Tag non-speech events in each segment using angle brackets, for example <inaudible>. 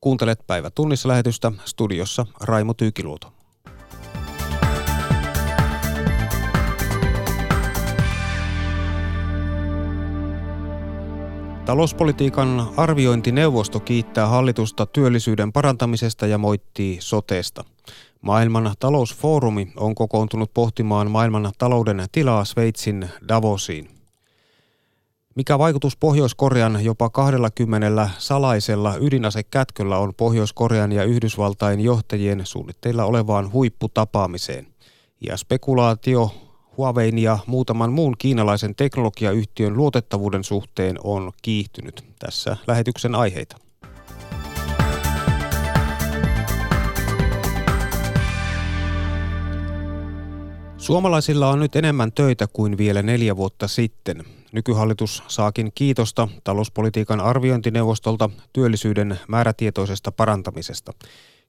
Kuuntelet päivä tunnissa lähetystä studiossa Raimo Tyykiluoto. Talouspolitiikan arviointineuvosto kiittää hallitusta työllisyyden parantamisesta ja moittii soteesta. Maailman talousfoorumi on kokoontunut pohtimaan maailman talouden tilaa Sveitsin Davosiin. Mikä vaikutus Pohjois-Korean jopa 20 salaisella ydinasekätköllä on Pohjois-Korean ja Yhdysvaltain johtajien suunnitteilla olevaan huipputapaamiseen? Ja spekulaatio Huawein ja muutaman muun kiinalaisen teknologiayhtiön luotettavuuden suhteen on kiihtynyt. Tässä lähetyksen aiheita. Suomalaisilla on nyt enemmän töitä kuin vielä neljä vuotta sitten. Nykyhallitus saakin kiitosta talouspolitiikan arviointineuvostolta työllisyyden määrätietoisesta parantamisesta.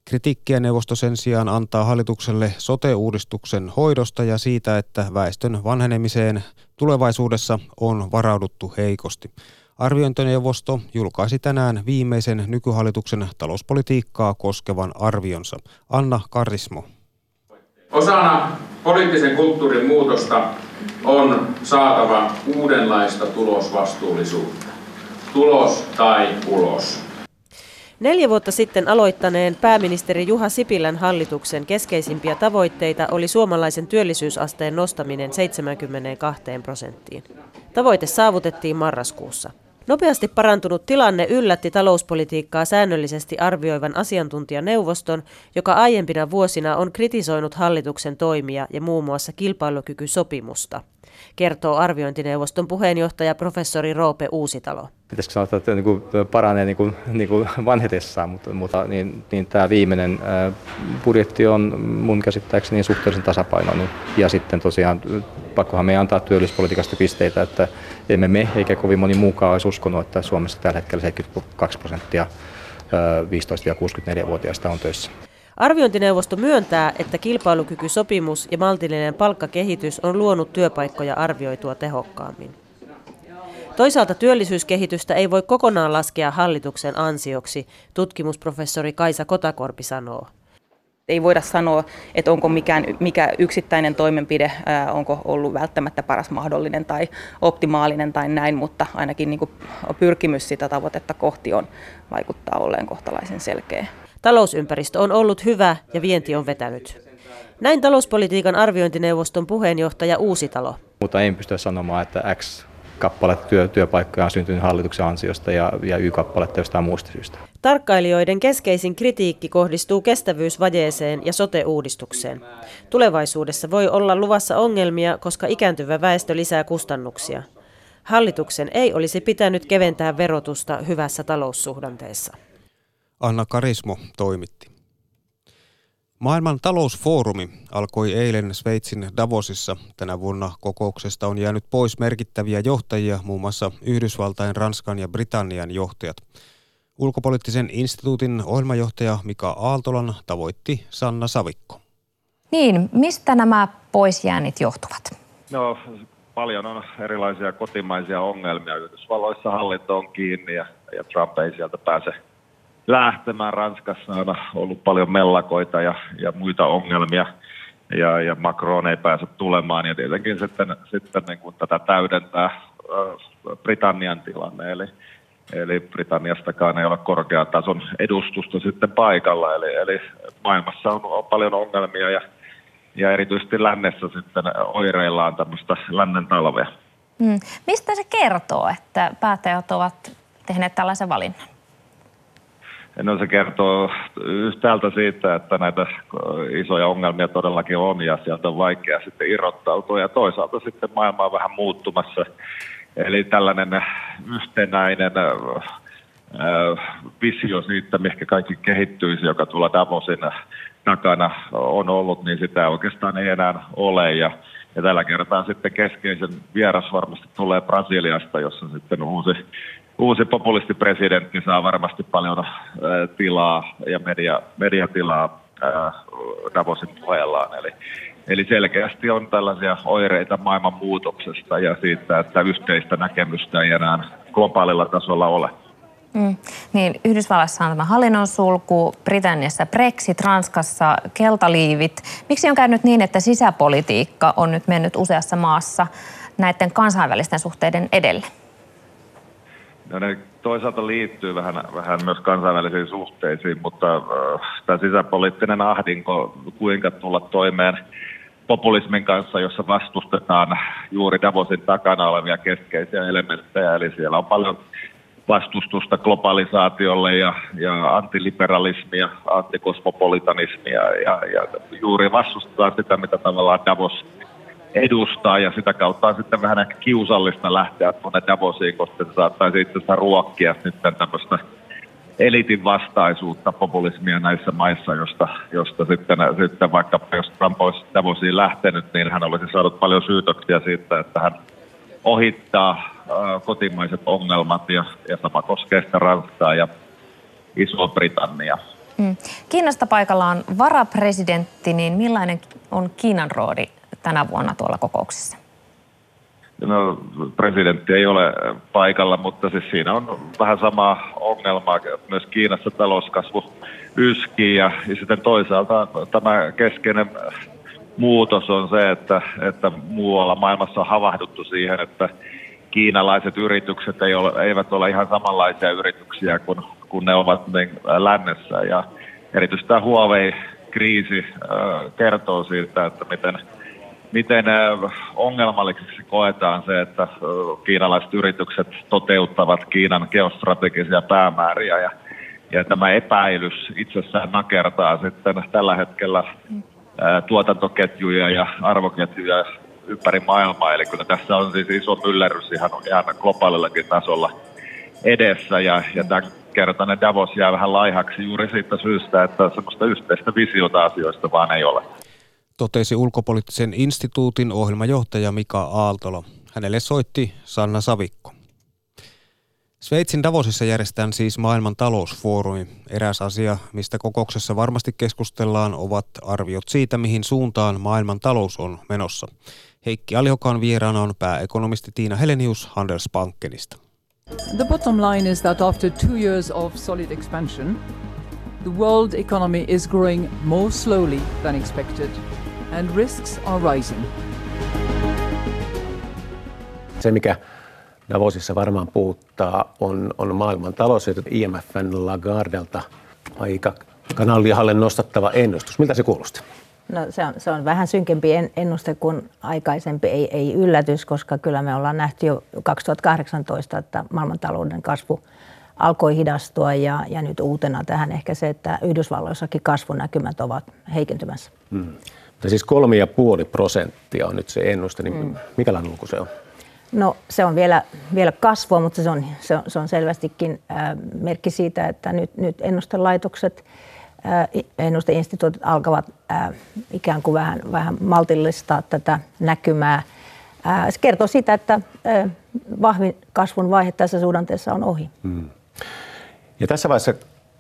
Kritiikkiä neuvosto sen sijaan antaa hallitukselle sote-uudistuksen hoidosta ja siitä, että väestön vanhenemiseen tulevaisuudessa on varauduttu heikosti. Arviointineuvosto julkaisi tänään viimeisen nykyhallituksen talouspolitiikkaa koskevan arvionsa. Anna Karismo. Osana poliittisen kulttuurin muutosta on saatava uudenlaista tulosvastuullisuutta. Tulos tai ulos. Neljä vuotta sitten aloittaneen pääministeri Juha Sipilän hallituksen keskeisimpiä tavoitteita oli suomalaisen työllisyysasteen nostaminen 72 prosenttiin. Tavoite saavutettiin marraskuussa. Nopeasti parantunut tilanne yllätti talouspolitiikkaa säännöllisesti arvioivan asiantuntijaneuvoston, joka aiempina vuosina on kritisoinut hallituksen toimia ja muun muassa kilpailukykysopimusta, kertoo arviointineuvoston puheenjohtaja professori Roope Uusitalo pitäisikö sanoa, että niin kuin paranee niin kuin, niin kuin vanhetessaan, mutta, mutta niin, niin tämä viimeinen budjetti on mun käsittääkseni niin suhteellisen tasapainoinen. Ja sitten tosiaan pakkohan me antaa työllisyyspolitiikasta pisteitä, että emme me eikä kovin moni muukaan olisi uskonut, että Suomessa tällä hetkellä 72 prosenttia 15-64-vuotiaista on töissä. Arviointineuvosto myöntää, että kilpailukykysopimus ja maltillinen palkkakehitys on luonut työpaikkoja arvioitua tehokkaammin. Toisaalta työllisyyskehitystä ei voi kokonaan laskea hallituksen ansioksi, tutkimusprofessori Kaisa Kotakorpi sanoo. Ei voida sanoa, että onko mikään, mikä yksittäinen toimenpide, onko ollut välttämättä paras mahdollinen tai optimaalinen tai näin, mutta ainakin niin pyrkimys sitä tavoitetta kohti on vaikuttaa olleen kohtalaisen selkeä. Talousympäristö on ollut hyvä ja vienti on vetänyt. Näin talouspolitiikan arviointineuvoston puheenjohtaja Uusitalo. Mutta ei pysty sanomaan, että X kappale työ, työpaikkoja on syntynyt hallituksen ansiosta ja, ja Y-kappaletta jostain muusta syystä. Tarkkailijoiden keskeisin kritiikki kohdistuu kestävyysvajeeseen ja sote-uudistukseen. Tulevaisuudessa voi olla luvassa ongelmia, koska ikääntyvä väestö lisää kustannuksia. Hallituksen ei olisi pitänyt keventää verotusta hyvässä taloussuhdanteessa. Anna Karismo toimitti. Maailman talousfoorumi alkoi eilen Sveitsin Davosissa. Tänä vuonna kokouksesta on jäänyt pois merkittäviä johtajia, muun muassa Yhdysvaltain, Ranskan ja Britannian johtajat. Ulkopoliittisen instituutin ohjelmajohtaja Mika Aaltolan tavoitti Sanna Savikko. Niin, mistä nämä poisjäänit johtuvat? No, paljon on erilaisia kotimaisia ongelmia. Yhdysvalloissa hallinto on kiinni ja, ja Trump ei sieltä pääse lähtemään. Ranskassa on ollut paljon mellakoita ja, ja muita ongelmia ja, ja Macron ei pääse tulemaan ja tietenkin sitten, sitten niin kuin tätä täydentää äh, Britannian tilanne, eli, eli Britanniastakaan ei ole korkeatason edustusta sitten paikalla, eli, eli maailmassa on, on paljon ongelmia ja, ja erityisesti lännessä sitten oireillaan tämmöistä lännen talvea. Hmm. Mistä se kertoo, että päättäjät ovat tehneet tällaisen valinnan? No se kertoo yhtäältä siitä, että näitä isoja ongelmia todellakin on ja sieltä on vaikea sitten irrottautua ja toisaalta sitten maailma on vähän muuttumassa. Eli tällainen yhtenäinen visio siitä, mihin kaikki kehittyisi, joka tuolla Davosin takana on ollut, niin sitä oikeastaan ei enää ole. Ja, ja tällä kertaa sitten keskeisen vieras varmasti tulee Brasiliasta, jossa sitten uusi uusi populistipresidentti saa varmasti paljon äh, tilaa ja media, mediatilaa äh, Davosin puheellaan. Eli, eli selkeästi on tällaisia oireita maailman muutoksesta ja siitä, että yhteistä näkemystä ei enää globaalilla tasolla ole. Mm. Niin, Yhdysvalloissa on tämä hallinnon sulku, Britanniassa Brexit, Ranskassa keltaliivit. Miksi on käynyt niin, että sisäpolitiikka on nyt mennyt useassa maassa näiden kansainvälisten suhteiden edelle? No ne toisaalta liittyy vähän, vähän myös kansainvälisiin suhteisiin, mutta äh, tämä sisäpoliittinen ahdinko, kuinka tulla toimeen populismin kanssa, jossa vastustetaan juuri Davosin takana olevia keskeisiä elementtejä, eli siellä on paljon vastustusta globalisaatiolle ja, ja antiliberalismia, antikosmopolitanismia ja, ja juuri vastustetaan sitä, mitä tavallaan Davos edustaa ja sitä kautta on sitten vähän ehkä kiusallista lähteä tuonne Davosiin, koska se saattaisi itse asiassa ruokkia sitten tämmöistä elitin vastaisuutta, populismia näissä maissa, josta, josta sitten, sitten vaikka jos Trump olisi Davosiin lähtenyt, niin hän olisi saanut paljon syytöksiä siitä, että hän ohittaa äh, kotimaiset ongelmat ja, ja sama koskee sitä Ranskaa ja Iso-Britannia. Mm. Kiinasta paikalla on varapresidentti, niin millainen on Kiinan rooli tänä vuonna tuolla kokouksessa? No, presidentti ei ole paikalla, mutta siis siinä on vähän sama ongelma. Myös Kiinassa talouskasvu yskii ja, ja sitten toisaalta tämä keskeinen muutos on se, että, että muualla maailmassa on havahduttu siihen, että kiinalaiset yritykset ei ole, eivät ole ihan samanlaisia yrityksiä kuin, kuin ne ovat niin lännessä. Ja erityisesti tämä Huawei-kriisi kertoo siitä, että miten – miten ongelmalliseksi koetaan se, että kiinalaiset yritykset toteuttavat Kiinan geostrategisia päämääriä ja, ja tämä epäilys itsessään nakertaa sitten tällä hetkellä tuotantoketjuja ja arvoketjuja ympäri maailmaa. Eli kyllä tässä on siis iso myllerrys ihan, ihan globaalillakin tasolla edessä ja, ja tämä kertainen Davos jää vähän laihaksi juuri siitä syystä, että semmoista yhteistä visiota asioista vaan ei ole totesi ulkopoliittisen instituutin ohjelmajohtaja Mika Aaltola. Hänelle soitti Sanna Savikko. Sveitsin Davosissa järjestetään siis maailman talousfoorumi. Eräs asia, mistä kokouksessa varmasti keskustellaan, ovat arviot siitä, mihin suuntaan maailman talous on menossa. Heikki Alihokan vieraana on pääekonomisti Tiina Helenius Handelsbankenista. The bottom line is that after two years of solid expansion, the world economy is growing more slowly than expected and risks are rising. Se, mikä Davosissa varmaan puuttaa, on, on maailman talous, IMFn Lagardelta aika kanallihalle nostattava ennustus. Miltä se kuulosti? No, se, on, se on vähän synkempi ennuste kuin aikaisempi, ei, ei yllätys, koska kyllä me ollaan nähty jo 2018, että maailmantalouden kasvu alkoi hidastua ja, ja nyt uutena tähän ehkä se, että Yhdysvalloissakin kasvunäkymät ovat heikentymässä. Hmm. Ja siis kolme ja puoli prosenttia on nyt se ennuste, niin mm. mikälainen luku se on? No se on vielä, vielä kasvua, mutta se on, se on, se on selvästikin äh, merkki siitä, että nyt, nyt ennustelaitokset, äh, ennusteinstituutit alkavat äh, ikään kuin vähän, vähän maltillistaa tätä näkymää. Äh, se kertoo siitä, että äh, vahvin kasvun vaihe tässä suhdanteessa on ohi. Mm. Ja tässä vaiheessa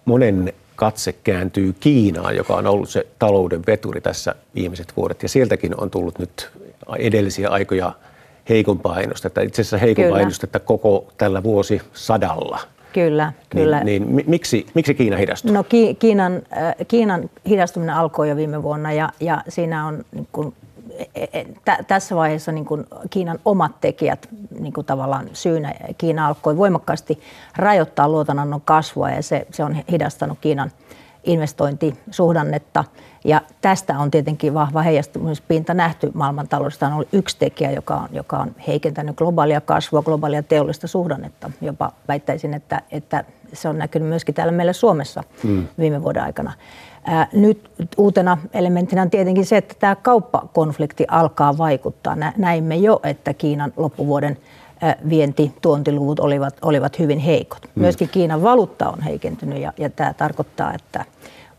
monen katse kääntyy Kiinaan, joka on ollut se talouden veturi tässä viimeiset vuodet. Ja sieltäkin on tullut nyt edellisiä aikoja heikompaa ennustetta, itse asiassa heikompaa kyllä. ennustetta koko tällä vuosisadalla. Kyllä, kyllä. Niin, niin miksi, miksi Kiina hidastuu? No Kiinan, äh, Kiinan hidastuminen alkoi jo viime vuonna ja, ja siinä on niin kuin Tässä vaiheessa niin kuin Kiinan omat tekijät niin kuin tavallaan syynä. Kiina alkoi voimakkaasti rajoittaa luotonannon kasvua ja se, se on hidastanut Kiinan investointisuhdannetta. Ja tästä on tietenkin vahva heijastumispinta nähty maailmantaloudesta. On ollut yksi tekijä, joka on, joka on heikentänyt globaalia kasvua, globaalia teollista suhdannetta. Jopa väittäisin, että, että se on näkynyt myöskin täällä meillä Suomessa mm. viime vuoden aikana. Nyt uutena elementtinä on tietenkin se, että tämä kauppakonflikti alkaa vaikuttaa. Näimme jo, että Kiinan loppuvuoden vienti, tuontiluvut olivat, olivat hyvin heikot. Mm. Myöskin Kiinan valuutta on heikentynyt ja, ja tämä tarkoittaa, että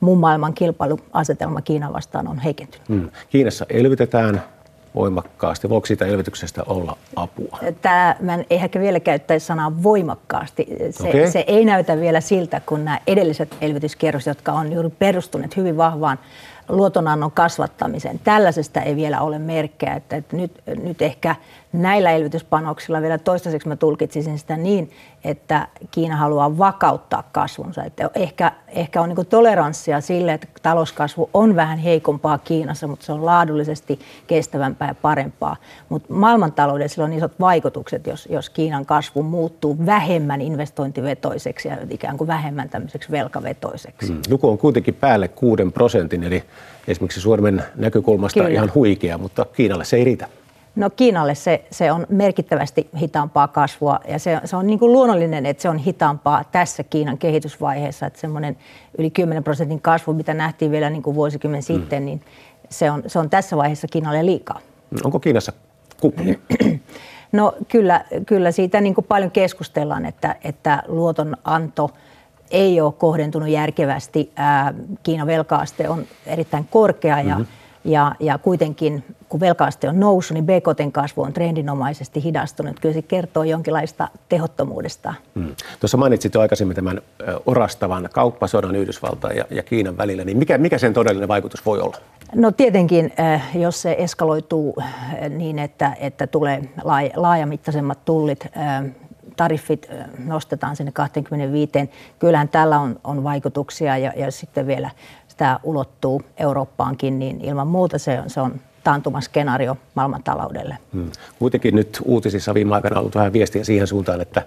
muun maailman kilpailuasetelma Kiinan vastaan on heikentynyt. Mm. Kiinassa elvytetään, voimakkaasti? Voiko siitä elvytyksestä olla apua? Tämä, mä en ehkä vielä käyttäisi sanaa voimakkaasti. Se, okay. se ei näytä vielä siltä, kun nämä edelliset elvytyskierros, jotka on juuri perustuneet hyvin vahvaan luotonannon kasvattamiseen. Tällaisesta ei vielä ole merkkejä, että, että nyt, nyt ehkä näillä elvytyspanoksilla vielä toistaiseksi mä tulkitsisin sitä niin, että Kiina haluaa vakauttaa kasvunsa. Että ehkä, ehkä on niin toleranssia sille, että talouskasvu on vähän heikompaa Kiinassa, mutta se on laadullisesti kestävämpää ja parempaa. Mutta maailmantaloudessa on isot vaikutukset, jos, jos Kiinan kasvu muuttuu vähemmän investointivetoiseksi ja ikään kuin vähemmän tämmöiseksi velkavetoiseksi. Mm. Luku on kuitenkin päälle 6 prosentin, eli esimerkiksi Suomen näkökulmasta Kyllä. ihan huikea, mutta Kiinalle se ei riitä. No Kiinalle se, se on merkittävästi hitaampaa kasvua ja se, se on niin kuin luonnollinen, että se on hitaampaa tässä Kiinan kehitysvaiheessa, että semmoinen yli 10 prosentin kasvu, mitä nähtiin vielä niin kuin vuosikymmen mm. sitten, niin se on, se on tässä vaiheessa Kiinalle liikaa. Onko Kiinassa kuplia? <clears throat> No kyllä, kyllä siitä niin kuin paljon keskustellaan, että, että luotonanto ei ole kohdentunut järkevästi. Kiinan velkaaste on erittäin korkea ja mm-hmm ja, ja kuitenkin, kun velkaaste on noussut, niin BKTn kasvu on trendinomaisesti hidastunut. Kyllä se kertoo jonkinlaista tehottomuudesta. Hmm. Tuossa mainitsit jo aikaisemmin tämän orastavan kauppasodan Yhdysvaltain ja, ja Kiinan välillä. Niin mikä, mikä sen todellinen vaikutus voi olla? No tietenkin, jos se eskaloituu niin, että, että tulee laajamittaisemmat tullit, tariffit nostetaan sinne 25, kyllähän tällä on, on vaikutuksia ja, ja sitten vielä tämä ulottuu Eurooppaankin, niin ilman muuta se on, se on taantumaskenaario maailmantaloudelle. Hmm. Kuitenkin nyt uutisissa viime aikana on ollut vähän viestiä siihen suuntaan, että,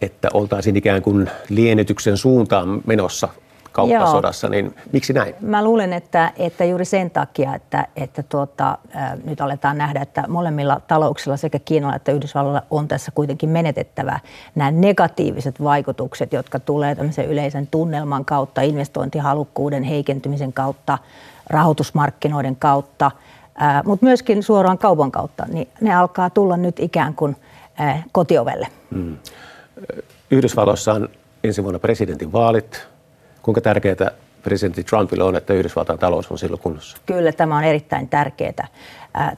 että oltaisiin ikään kuin liennytyksen suuntaan menossa kauppasodassa, Joo. niin miksi näin? Mä luulen, että, että juuri sen takia, että, että tuota, äh, nyt aletaan nähdä, että molemmilla talouksilla sekä Kiinalla että Yhdysvalloilla on tässä kuitenkin menetettävää nämä negatiiviset vaikutukset, jotka tulee tämmöisen yleisen tunnelman kautta, investointihalukkuuden heikentymisen kautta, rahoitusmarkkinoiden kautta, äh, mutta myöskin suoraan kaupan kautta, niin ne alkaa tulla nyt ikään kuin äh, kotiovelle. Hmm. Yhdysvalloissa on ensi vuonna presidentin vaalit Kuinka tärkeää presidentti Trumpille on, että Yhdysvaltain talous on silloin kunnossa? Kyllä, tämä on erittäin tärkeää.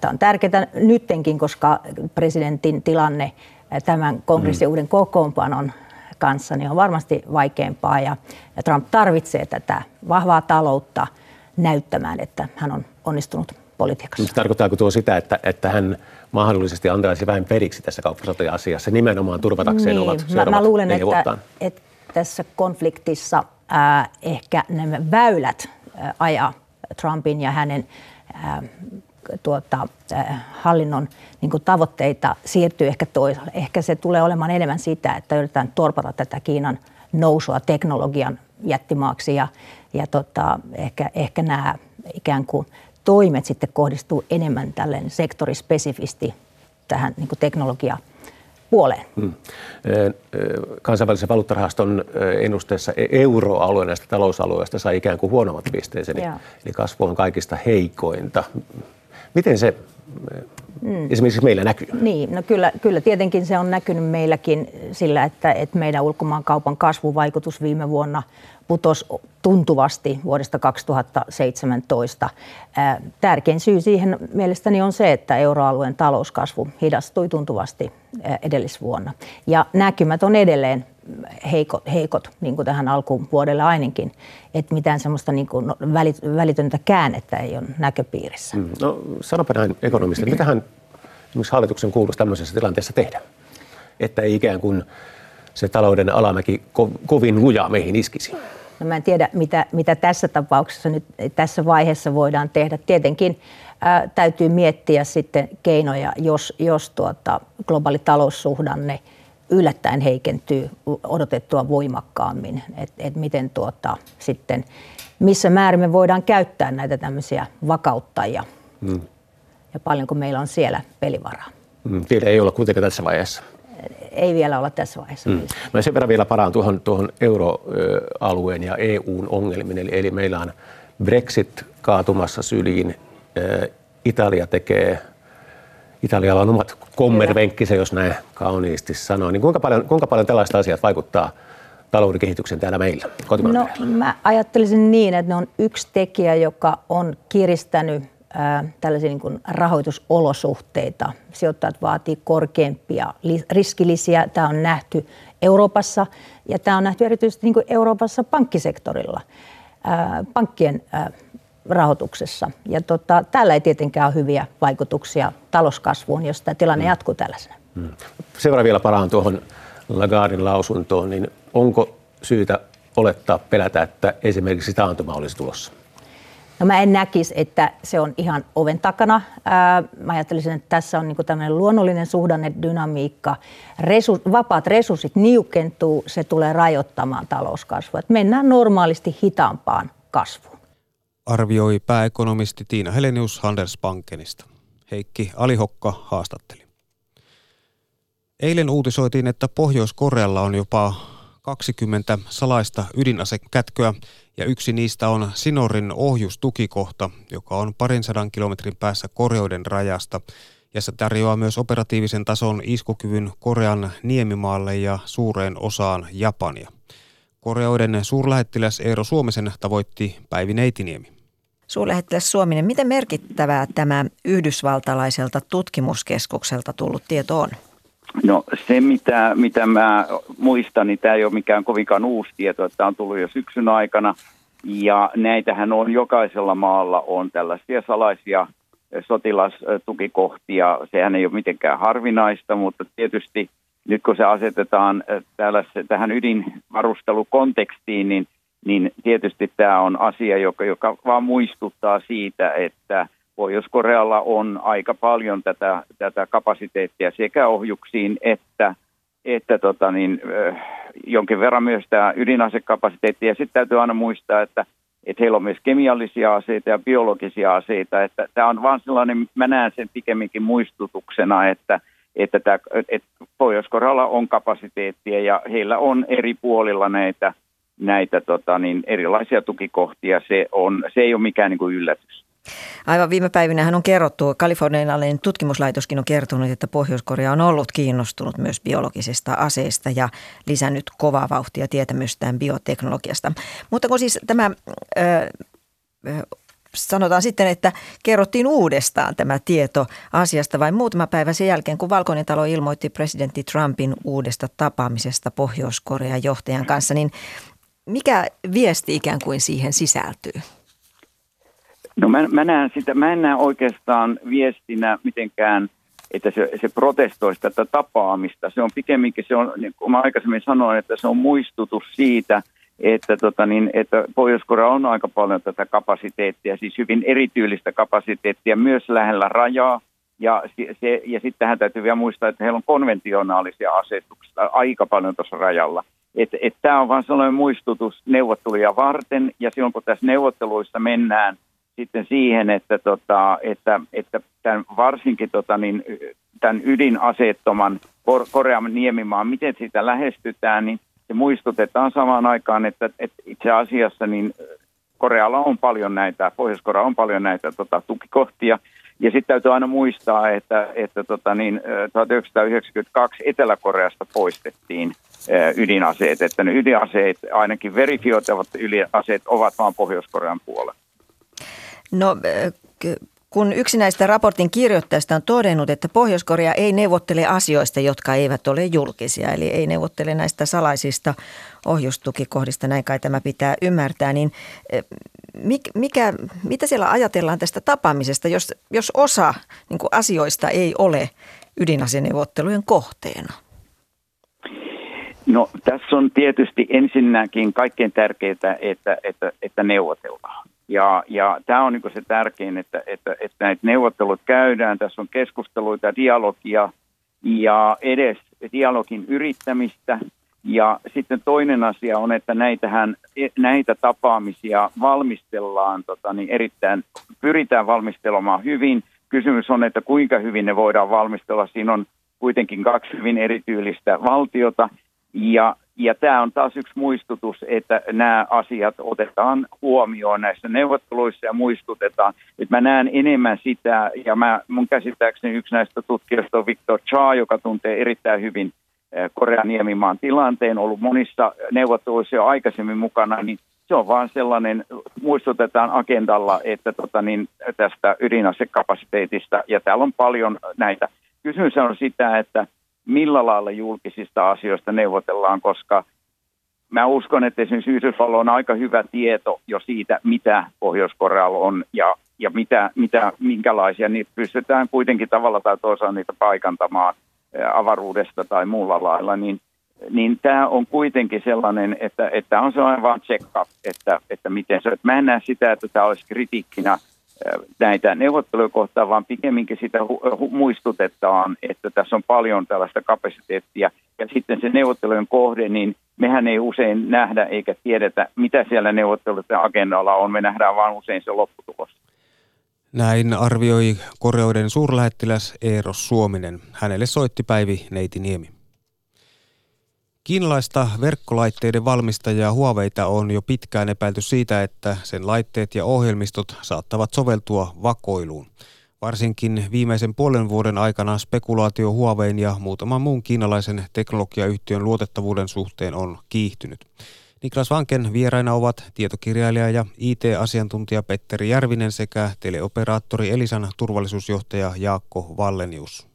Tämä on tärkeää nyttenkin, koska presidentin tilanne tämän kongressin mm. uuden kokoonpanon kanssa niin on varmasti vaikeampaa ja, ja Trump tarvitsee tätä vahvaa taloutta näyttämään, että hän on onnistunut politiikassa. Tarkoittaako tuo sitä, että, että hän mahdollisesti antaisi vähän periksi tässä kauppasotaja-asiassa nimenomaan turvatakseen niin, omat mä, mä luulen, että, että tässä konfliktissa – äh, ehkä nämä väylät äh, ajaa Trumpin ja hänen äh, tuota, äh, hallinnon niin kuin tavoitteita siirtyy ehkä toisaalle. Ehkä se tulee olemaan enemmän sitä, että yritetään torpata tätä Kiinan nousua teknologian jättimaaksi ja, ja tota, ehkä, ehkä nämä ikään kuin toimet sitten kohdistuu enemmän tällainen sektorispesifisti tähän niin kuin puoleen. Hmm. Kansainvälisen valuuttarahaston ennusteessa e- euroalue näistä talousalueista sai ikään kuin huonommat pisteeseen, eli, eli kasvu on kaikista heikointa. Miten se mm. esimerkiksi meillä näkyy? Niin, no kyllä, kyllä tietenkin se on näkynyt meilläkin sillä, että, että meidän ulkomaankaupan kasvuvaikutus viime vuonna putosi tuntuvasti vuodesta 2017. Tärkein syy siihen mielestäni on se, että euroalueen talouskasvu hidastui tuntuvasti edellisvuonna. Ja näkymät on edelleen heikot, heikot niin kuin tähän alkuvuodelle ainakin, että mitään semmoista niin kuin välitöntä käännettä ei ole näköpiirissä. Mm. No sanopa näin ekonomista, mitä hän hallituksen kuuluisi tämmöisessä tilanteessa tehdä? Että ei ikään kuin se talouden alamäki ko- kovin luja meihin iskisi. No mä en tiedä, mitä, mitä tässä tapauksessa nyt tässä vaiheessa voidaan tehdä. Tietenkin ää, täytyy miettiä sitten keinoja, jos, jos tuota, globaali taloussuhdanne yllättäen heikentyy odotettua voimakkaammin, että et miten tuota, sitten, missä määrin me voidaan käyttää näitä tämmöisiä vakauttajia mm. ja paljonko meillä on siellä pelivaraa. Mm, ei olla kuitenkaan tässä vaiheessa ei vielä olla tässä vaiheessa. Mm. Mä sen verran vielä paraan tuohon, tuohon euroalueen ja EUn ongelmiin. Eli, eli meillä on Brexit kaatumassa syliin. Italia tekee, Italialla on omat kommervenkkisä, jos näin kauniisti sanoo. Niin kuinka paljon, kuinka paljon tällaista asiat vaikuttaa talouden kehityksen täällä meillä No mä ajattelisin niin, että ne on yksi tekijä, joka on kiristänyt tällaisia niin kuin rahoitusolosuhteita. Sijoittajat vaatii korkeampia riskilisiä. Tämä on nähty Euroopassa ja tämä on nähty erityisesti niin kuin Euroopassa pankkisektorilla. Pankkien rahoituksessa. Ja tota, täällä ei tietenkään ole hyviä vaikutuksia talouskasvuun, jos tämä tilanne mm. jatkuu tällaisena. Mm. Sen verran vielä palaan tuohon Lagardin lausuntoon, niin onko syytä olettaa, pelätä, että esimerkiksi taantuma olisi tulossa? No mä en näkisi, että se on ihan oven takana. Ää, mä ajattelisin, että tässä on niinku tämmöinen luonnollinen suhdannedynamiikka. Resu, vapaat resurssit niukentuu, se tulee rajoittamaan talouskasvua. Et mennään normaalisti hitaampaan kasvuun. Arvioi pääekonomisti Tiina Helenius Handelsbankenista. Heikki Alihokka haastatteli. Eilen uutisoitiin, että Pohjois-Korealla on jopa 20 salaista ydinasekätköä ja yksi niistä on Sinorin ohjustukikohta, joka on parin sadan kilometrin päässä Koreoiden rajasta ja se tarjoaa myös operatiivisen tason iskukyvyn Korean niemimaalle ja suureen osaan Japania. Koreoiden suurlähettiläs Eero Suomisen tavoitti Päivi Neitiniemi. Suurlähettiläs Suominen, miten merkittävää tämä yhdysvaltalaiselta tutkimuskeskukselta tullut tieto on? No se, mitä, mitä mä muistan, niin tämä ei ole mikään kovinkaan uusi tieto, että tämä on tullut jo syksyn aikana. Ja näitähän on jokaisella maalla on tällaisia salaisia sotilastukikohtia. Sehän ei ole mitenkään harvinaista, mutta tietysti nyt kun se asetetaan tähän ydinvarustelukontekstiin, niin, niin tietysti tämä on asia, joka, joka vaan muistuttaa siitä, että – Pohjois-Korealla on aika paljon tätä, tätä kapasiteettia sekä ohjuksiin että, että tota niin, jonkin verran myös tämä ydinasekapasiteetti. Ja sitten täytyy aina muistaa, että, että heillä on myös kemiallisia aseita ja biologisia aseita. Että tämä on vaan sellainen, mä näen sen pikemminkin muistutuksena, että, että, tämä, että Pohjois-Korealla on kapasiteettia ja heillä on eri puolilla näitä, näitä tota niin, erilaisia tukikohtia. Se, on, se ei ole mikään niin kuin yllätys. Aivan viime päivinä hän on kerrottu, kalifornialainen tutkimuslaitoskin on kertonut, että Pohjois-Korea on ollut kiinnostunut myös biologisista aseista ja lisännyt kovaa vauhtia tietämystään bioteknologiasta. Mutta kun siis tämä... Sanotaan sitten, että kerrottiin uudestaan tämä tieto asiasta vain muutama päivä sen jälkeen, kun Valkoinen talo ilmoitti presidentti Trumpin uudesta tapaamisesta Pohjois-Korean johtajan kanssa, niin mikä viesti ikään kuin siihen sisältyy? No mä, mä, näen sitä, mä en näe oikeastaan viestinä mitenkään, että se, se protestoisi tätä tapaamista. Se on pikemminkin, se on, niin kuin mä aikaisemmin sanoin, että se on muistutus siitä, että, tota niin, että Pohjois-Korea on aika paljon tätä kapasiteettia, siis hyvin erityylistä kapasiteettia myös lähellä rajaa. Ja, se, ja sitten tähän täytyy vielä muistaa, että heillä on konventionaalisia asetuksia aika paljon tuossa rajalla. Että et, tämä on vain sellainen muistutus neuvotteluja varten, ja silloin kun tässä neuvotteluissa mennään – sitten siihen, että, tota, että, että tämän, varsinkin tota, niin, tämän ydinaseettoman Korean niemimaan, miten sitä lähestytään, niin se muistutetaan samaan aikaan, että, että itse asiassa niin Korealla on paljon näitä, Pohjois-Korea on paljon näitä tota, tukikohtia. Ja sitten täytyy aina muistaa, että, että tota, niin, 1992 Etelä-Koreasta poistettiin ydinaseet, että ne ydinaseet, ainakin verifioitavat ydinaseet, ovat vain Pohjois-Korean puolella. No kun yksi näistä raportin kirjoittajista on todennut, että Pohjois-Korea ei neuvottele asioista, jotka eivät ole julkisia, eli ei neuvottele näistä salaisista ohjustukikohdista, näin kai tämä pitää ymmärtää, niin mikä, mitä siellä ajatellaan tästä tapaamisesta, jos, jos osa niin asioista ei ole ydinaseneuvottelujen kohteena? No tässä on tietysti ensinnäkin kaikkein tärkeintä, että, että, että neuvotellaan. Ja, ja tämä on niin se tärkein, että, että, että näitä neuvottelut käydään. Tässä on keskusteluita, dialogia ja edes dialogin yrittämistä. Ja sitten toinen asia on, että näitähän, näitä tapaamisia valmistellaan tota, niin erittäin, pyritään valmistelemaan hyvin. Kysymys on, että kuinka hyvin ne voidaan valmistella. Siinä on kuitenkin kaksi hyvin erityylistä valtiota. Ja ja tämä on taas yksi muistutus, että nämä asiat otetaan huomioon näissä neuvotteluissa ja muistutetaan. Että mä näen enemmän sitä, ja mä, mun käsittääkseni yksi näistä tutkijoista on Victor Cha, joka tuntee erittäin hyvin Korean niemimaan tilanteen, ollut monissa neuvotteluissa jo aikaisemmin mukana, niin se on vaan sellainen, muistutetaan agendalla, että tota niin, tästä ydinasekapasiteetista, ja täällä on paljon näitä. Kysymys on sitä, että millä lailla julkisista asioista neuvotellaan, koska mä uskon, että esimerkiksi Yhdysvalloilla on aika hyvä tieto jo siitä, mitä Pohjois-Korealla on ja, ja mitä, mitä, minkälaisia, niin pystytään kuitenkin tavalla tai toisaalta niitä paikantamaan avaruudesta tai muulla lailla, niin, niin tämä on kuitenkin sellainen, että, että on sellainen vaan check up, että, että miten se, että mä en näe sitä, että tämä olisi kritiikkinä näitä neuvotteluja kohtaan, vaan pikemminkin sitä hu- muistutetaan, että tässä on paljon tällaista kapasiteettia. Ja sitten se neuvottelujen kohde, niin mehän ei usein nähdä eikä tiedetä, mitä siellä neuvottelujen agendalla on. Me nähdään vain usein se lopputulos. Näin arvioi Koreoiden suurlähettiläs Eeros Suominen. Hänelle soitti Päivi Neitiniemi. Kiinalaista verkkolaitteiden valmistajaa Huaweita on jo pitkään epäilty siitä, että sen laitteet ja ohjelmistot saattavat soveltua vakoiluun. Varsinkin viimeisen puolen vuoden aikana spekulaatio Huawein ja muutaman muun kiinalaisen teknologiayhtiön luotettavuuden suhteen on kiihtynyt. Niklas Vanken vieraina ovat tietokirjailija ja IT-asiantuntija Petteri Järvinen sekä teleoperaattori Elisan turvallisuusjohtaja Jaakko Vallenius.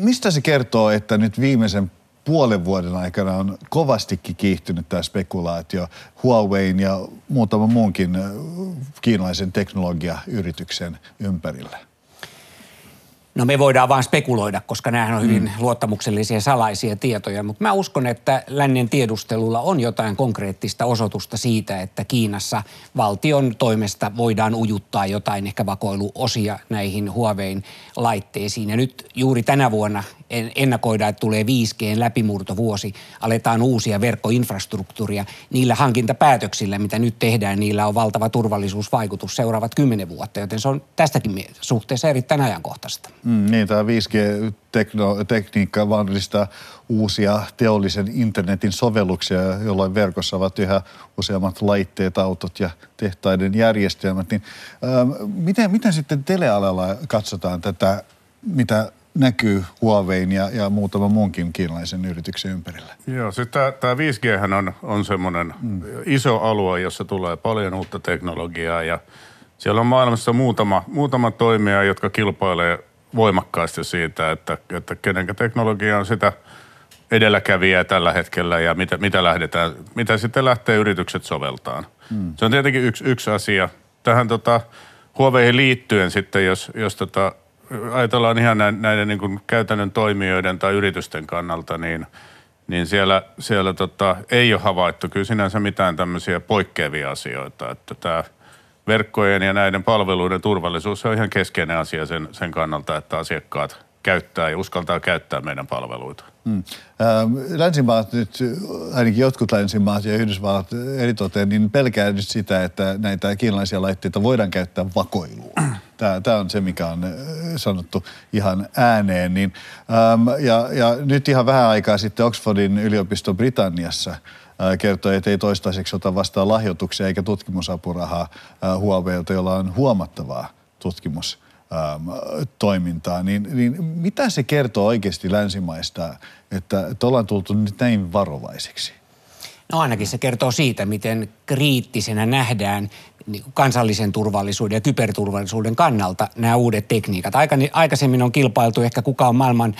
mistä se kertoo, että nyt viimeisen puolen vuoden aikana on kovastikin kiihtynyt tämä spekulaatio Huawein ja muutaman muunkin kiinalaisen teknologiayrityksen ympärillä? No me voidaan vain spekuloida, koska nämä on hyvin mm. luottamuksellisia salaisia tietoja, mutta mä uskon, että lännen tiedustelulla on jotain konkreettista osoitusta siitä, että Kiinassa valtion toimesta voidaan ujuttaa jotain ehkä vakoiluosia näihin Huawein laitteisiin. Ja nyt juuri tänä vuonna ennakoidaan, että tulee 5G läpimurtovuosi, aletaan uusia verkkoinfrastruktuuria. Niillä hankintapäätöksillä, mitä nyt tehdään, niillä on valtava turvallisuusvaikutus seuraavat kymmenen vuotta, joten se on tästäkin suhteessa erittäin ajankohtaista. Mm, niin, tämä 5G-tekniikka mahdollistaa uusia teollisen internetin sovelluksia, jolloin verkossa ovat yhä useammat laitteet, autot ja tehtaiden järjestelmät. Niin, ähm, miten, miten sitten telealalla katsotaan tätä, mitä näkyy Huawein ja, ja muutaman muunkin kiinalaisen yrityksen ympärillä? Joo, siis tämä 5G on, on semmoinen mm. iso alue, jossa tulee paljon uutta teknologiaa ja siellä on maailmassa muutama, muutama toimija, jotka kilpailee voimakkaasti siitä, että, että kenen teknologia on sitä edelläkävijää tällä hetkellä ja mitä, mitä, lähdetään, mitä sitten lähtee yritykset soveltaan. Hmm. Se on tietenkin yksi, yksi asia. Tähän tota, Huaweihin liittyen sitten, jos, jos tota, ajatellaan ihan näiden, näiden niin kuin käytännön toimijoiden tai yritysten kannalta, niin, niin siellä, siellä tota, ei ole havaittu kyllä sinänsä mitään tämmöisiä poikkeavia asioita. Että tämä – verkkojen ja näiden palveluiden turvallisuus on ihan keskeinen asia sen, sen kannalta, että asiakkaat käyttää ja uskaltaa käyttää meidän palveluita. Hmm. Länsimaat nyt, ainakin jotkut länsimaat ja Yhdysvallat eritoten, niin pelkää nyt sitä, että näitä kiinalaisia laitteita voidaan käyttää vakoiluun. <clears throat> Tämä, tämä on se, mikä on sanottu ihan ääneen. Niin, ja, ja nyt ihan vähän aikaa sitten Oxfordin yliopisto Britanniassa – kertoi, että ei toistaiseksi ota vastaan lahjoituksia eikä tutkimusapurahaa Huaweilta, jolla on huomattavaa tutkimustoimintaa. Niin, niin mitä se kertoo oikeasti länsimaista, että, että ollaan tultu nyt näin varovaisiksi? No ainakin se kertoo siitä, miten kriittisenä nähdään niin kansallisen turvallisuuden ja kyberturvallisuuden kannalta nämä uudet tekniikat. Aikaisemmin on kilpailtu ehkä kuka on maailman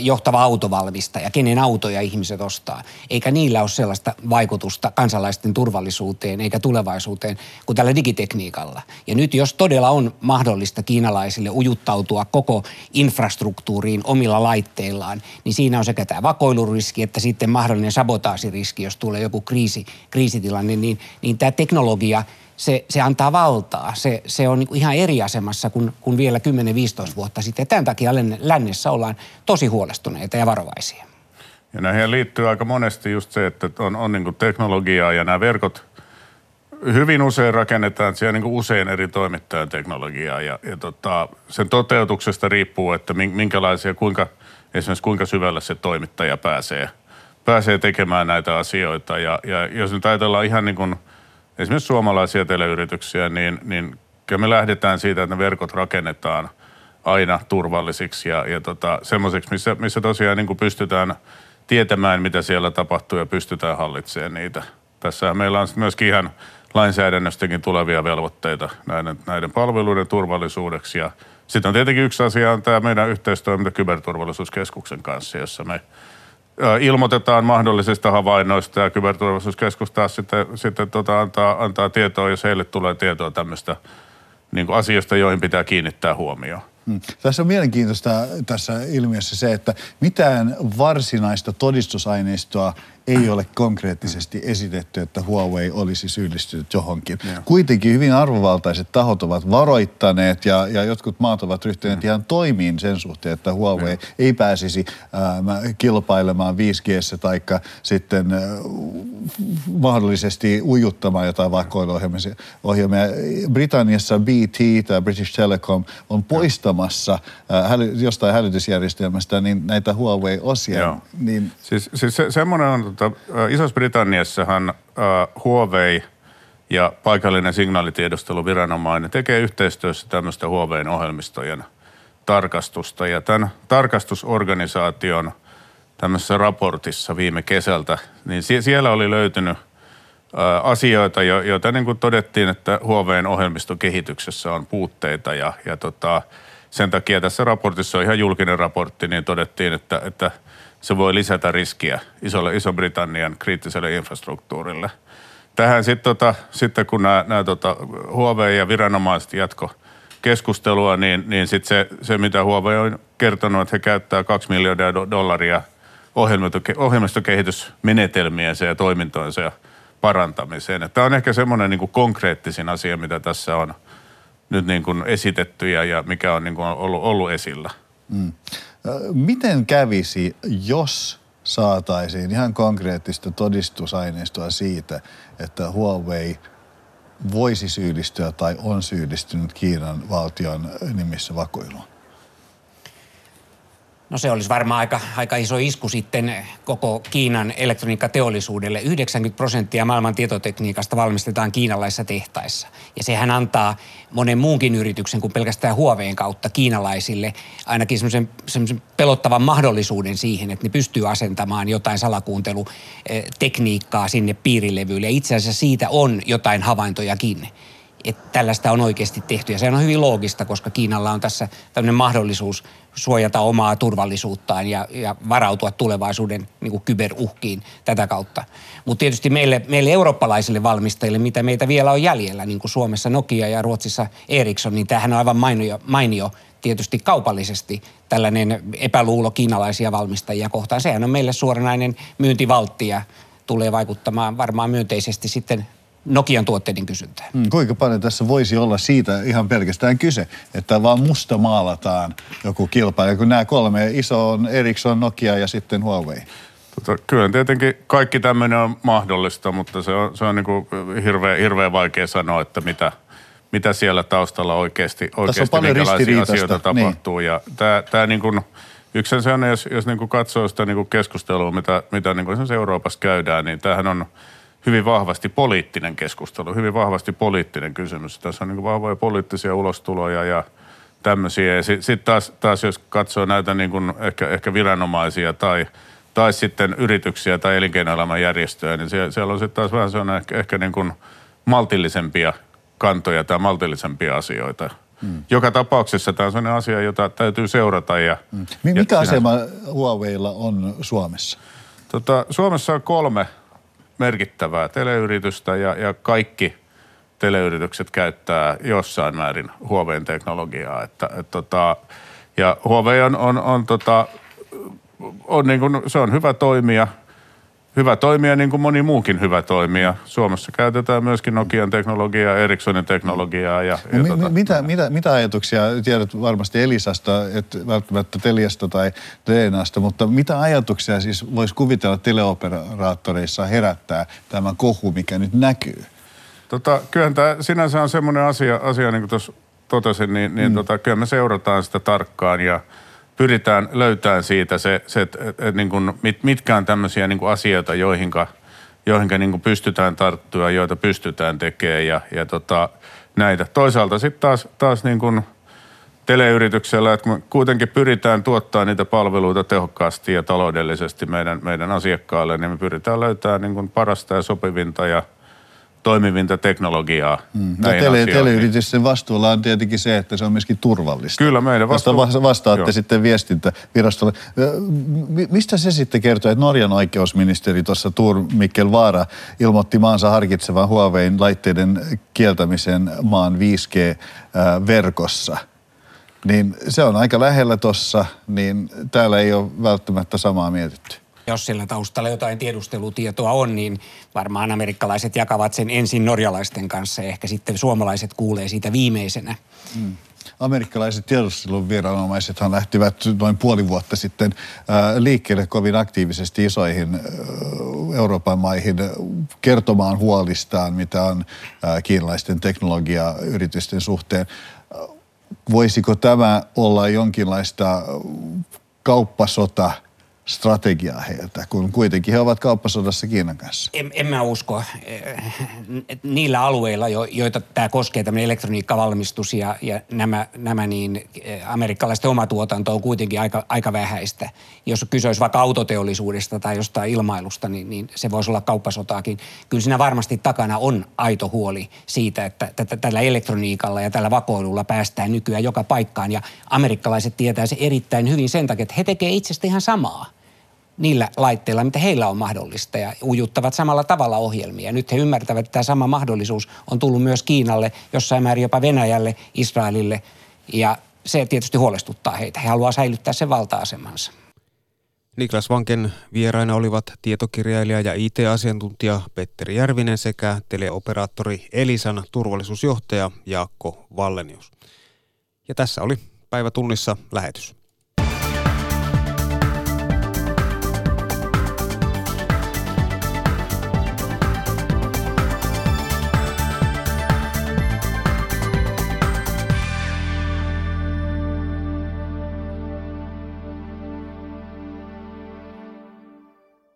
johtava autovalmistaja, kenen autoja ihmiset ostaa. Eikä niillä ole sellaista vaikutusta kansalaisten turvallisuuteen eikä tulevaisuuteen kuin tällä digitekniikalla. Ja nyt jos todella on mahdollista kiinalaisille ujuttautua koko infrastruktuuriin omilla laitteillaan, niin siinä on sekä tämä vakoiluriski että sitten mahdollinen sabotaasiriski, jos tulee joku kriisi, kriisitilanne, niin, niin tämä teknologia – se, se antaa valtaa. Se, se on niin ihan eri asemassa kuin, kuin vielä 10-15 vuotta sitten. Tämän takia lännessä ollaan tosi huolestuneita ja varovaisia. Ja näihin liittyy aika monesti just se, että on, on niin teknologiaa ja nämä verkot hyvin usein rakennetaan siellä niin usein eri toimittajan teknologiaa ja, ja tota, sen toteutuksesta riippuu, että minkälaisia, kuinka, esimerkiksi kuinka syvälle se toimittaja pääsee, pääsee tekemään näitä asioita. Ja, ja jos nyt ajatellaan ihan niin kuin – esimerkiksi suomalaisia teleyrityksiä, niin, niin kyllä me lähdetään siitä, että ne verkot rakennetaan aina turvallisiksi ja, ja tota, semmoiseksi, missä, missä tosiaan niin kuin pystytään tietämään, mitä siellä tapahtuu ja pystytään hallitsemaan niitä. Tässä meillä on myöskin ihan lainsäädännöstäkin tulevia velvoitteita näiden, näiden palveluiden turvallisuudeksi. Ja sitten on tietenkin yksi asia on tämä meidän yhteistoiminta Kyberturvallisuuskeskuksen kanssa, jossa me ilmoitetaan mahdollisista havainnoista ja kyberturvallisuuskeskus taas sitten, sitten tota antaa, antaa tietoa, jos heille tulee tietoa tämmöistä niin asioista, joihin pitää kiinnittää huomioon. Hmm. Tässä on mielenkiintoista tässä ilmiössä se, että mitään varsinaista todistusaineistoa ei ole konkreettisesti esitetty, että Huawei olisi syyllistynyt johonkin. Ja. Kuitenkin hyvin arvovaltaiset tahot ovat varoittaneet ja, ja jotkut maat ovat ryhtyneet mm. ihan toimiin sen suhteen, että Huawei ja. ei pääsisi ää, kilpailemaan 5G tai sitten ää, mahdollisesti ujuttamaan jotain vakoiluohjelmia. Britanniassa BT tai British Telecom on poistamassa ää, häly, jostain hälytysjärjestelmästä niin näitä Huawei-osia. Niin... Siis, siis se, semmoinen on tota, Isossa-Britanniassahan äh, Huawei ja paikallinen signaalitiedusteluviranomainen tekee yhteistyössä tämmöistä Huawein ohjelmistojen tarkastusta. Ja tämän tarkastusorganisaation tämmöisessä raportissa viime kesältä, niin siellä oli löytynyt asioita, joita niin kuin todettiin, että Huaweiin ohjelmistokehityksessä on puutteita ja, ja tota, sen takia tässä raportissa on ihan julkinen raportti, niin todettiin, että, että – se voi lisätä riskiä isolle Iso-Britannian kriittiselle infrastruktuurille. Tähän sit, tota, sitten kun nämä, tota, Huawei ja viranomaiset jatko keskustelua, niin, niin sit se, se, mitä Huawei on kertonut, että he käyttää 2 miljardia dollaria ohjelmistokehitysmenetelmiensä ja toimintoinsa parantamiseen. Tämä on ehkä semmoinen niin konkreettisin asia, mitä tässä on nyt niin kuin esitetty ja, ja mikä on niin kuin ollut, ollut esillä. Mm. Miten kävisi, jos saataisiin ihan konkreettista todistusaineistoa siitä, että Huawei voisi syyllistyä tai on syyllistynyt Kiinan valtion nimissä vakoiluun? No se olisi varmaan aika, aika iso isku sitten koko Kiinan elektroniikkateollisuudelle. 90 prosenttia maailman tietotekniikasta valmistetaan kiinalaisissa tehtaissa. Ja sehän antaa monen muunkin yrityksen kuin pelkästään Huaweiin kautta kiinalaisille ainakin semmoisen pelottavan mahdollisuuden siihen, että ne pystyy asentamaan jotain salakuuntelutekniikkaa sinne piirilevyille. Ja itse asiassa siitä on jotain havaintojakin että tällaista on oikeasti tehty. Ja se on hyvin loogista, koska Kiinalla on tässä tämmöinen mahdollisuus suojata omaa turvallisuuttaan ja, ja varautua tulevaisuuden niin kuin kyberuhkiin tätä kautta. Mutta tietysti meille, meille eurooppalaisille valmistajille, mitä meitä vielä on jäljellä, niin kuin Suomessa Nokia ja Ruotsissa Ericsson, niin tämähän on aivan mainio, mainio tietysti kaupallisesti tällainen epäluulo kiinalaisia valmistajia kohtaan. Sehän on meille suoranainen myyntivaltti ja tulee vaikuttamaan varmaan myönteisesti sitten Nokian tuotteiden kysyntää. Hmm, kuinka paljon tässä voisi olla siitä ihan pelkästään kyse, että vaan musta maalataan joku kilpailija, kun nämä kolme iso on Ericsson, Nokia ja sitten Huawei? Tota, kyllä tietenkin kaikki tämmöinen on mahdollista, mutta se on, se on niin kuin hirveän, hirveän vaikea sanoa, että mitä, mitä siellä taustalla oikeasti, oikeasti minkälaisia asioita niin. tapahtuu. Ja tämä, tämä niin kuin, yksi se on, jos, jos niin kuin katsoo sitä niin kuin keskustelua, mitä, mitä niin kuin Euroopassa käydään, niin tämähän on – hyvin vahvasti poliittinen keskustelu, hyvin vahvasti poliittinen kysymys. Tässä on niin vahvoja poliittisia ulostuloja ja tämmöisiä. Ja sitten sit taas, taas, jos katsoo näitä niin kuin ehkä, ehkä viranomaisia tai, tai sitten yrityksiä tai elinkeinoelämän järjestöjä, niin siellä, siellä on sitten taas vähän sellainen ehkä, ehkä niin kuin maltillisempia kantoja tai maltillisempia asioita. Hmm. Joka tapauksessa tämä on sellainen asia, jota täytyy seurata. Ja, hmm. Mikä ja asema Huaweilla on Suomessa? Tota, Suomessa on kolme merkittävää teleyritystä ja, ja kaikki teleyritykset käyttää jossain määrin Huaweiin teknologiaa. Että, et, tota, ja Huawei on, on, on, tota, on niin kuin, se on hyvä toimija – hyvä toimija niin kuin moni muukin hyvä toimija. Suomessa käytetään myöskin Nokian teknologiaa, Ericssonin teknologiaa. Ja, ja mi, tota, mitä, mitä, mitä ajatuksia, tiedät varmasti Elisasta, et välttämättä Teliasta tai DNAsta, mutta mitä ajatuksia siis voisi kuvitella teleoperaattoreissa herättää tämä kohu, mikä nyt näkyy? Tota, kyllähän tämä sinänsä on semmoinen asia, asia niin kuin tuossa totesin, niin, niin mm. tota, kyllä me seurataan sitä tarkkaan ja – pyritään löytämään siitä se, se että et, et, niin kuin, mit, mitkä on tämmöisiä niin kuin asioita, joihinka, joihinka niin kuin pystytään tarttua, joita pystytään tekemään ja, ja tota, näitä. Toisaalta sitten taas, taas niin kuin teleyrityksellä, että me kuitenkin pyritään tuottaa niitä palveluita tehokkaasti ja taloudellisesti meidän, meidän asiakkaille, niin me pyritään löytämään niin kuin parasta ja sopivinta ja toimivinta teknologiaa. Mm. No, tele, teleyritysten vastuulla on tietenkin se, että se on myöskin turvallista. Kyllä meidän vastuu... Vasta vastaatte Joo. sitten viestintävirastolle. Mistä se sitten kertoo, että Norjan oikeusministeri tuossa Tur Mikkel Vaara ilmoitti maansa harkitsevan Huawein laitteiden kieltämisen maan 5G-verkossa? Niin se on aika lähellä tuossa, niin täällä ei ole välttämättä samaa mietitty. Jos sillä taustalla jotain tiedustelutietoa on, niin varmaan amerikkalaiset jakavat sen ensin norjalaisten kanssa ja ehkä sitten suomalaiset kuulee siitä viimeisenä. Hmm. Amerikkalaiset tiedusteluviranomaisethan lähtivät noin puoli vuotta sitten liikkeelle kovin aktiivisesti isoihin Euroopan maihin kertomaan huolistaan, mitä on kiinalaisten teknologiayritysten suhteen. Voisiko tämä olla jonkinlaista kauppasota – strategiaa heiltä, kun kuitenkin he ovat kauppasodassa Kiinan kanssa? En, en mä usko. Niillä alueilla, joita tämä koskee, tämmöinen elektroniikkavalmistus ja, ja nämä, nämä niin eh, amerikkalaisten oma tuotanto on kuitenkin aika, aika vähäistä. Jos kyse olisi vaikka autoteollisuudesta tai jostain ilmailusta, niin, niin se voisi olla kauppasotaakin. Kyllä siinä varmasti takana on aito huoli siitä, että tällä elektroniikalla ja tällä vakoilulla päästään nykyään joka paikkaan. Ja amerikkalaiset tietää se erittäin hyvin sen takia, että he tekevät itsestä ihan samaa niillä laitteilla, mitä heillä on mahdollista ja ujuttavat samalla tavalla ohjelmia. Nyt he ymmärtävät, että tämä sama mahdollisuus on tullut myös Kiinalle, jossain määrin jopa Venäjälle, Israelille ja se tietysti huolestuttaa heitä. He haluaa säilyttää sen valta-asemansa. Niklas Vanken vieraina olivat tietokirjailija ja IT-asiantuntija Petteri Järvinen sekä teleoperaattori Elisan turvallisuusjohtaja Jaakko Vallenius. Ja tässä oli päivä tunnissa lähetys.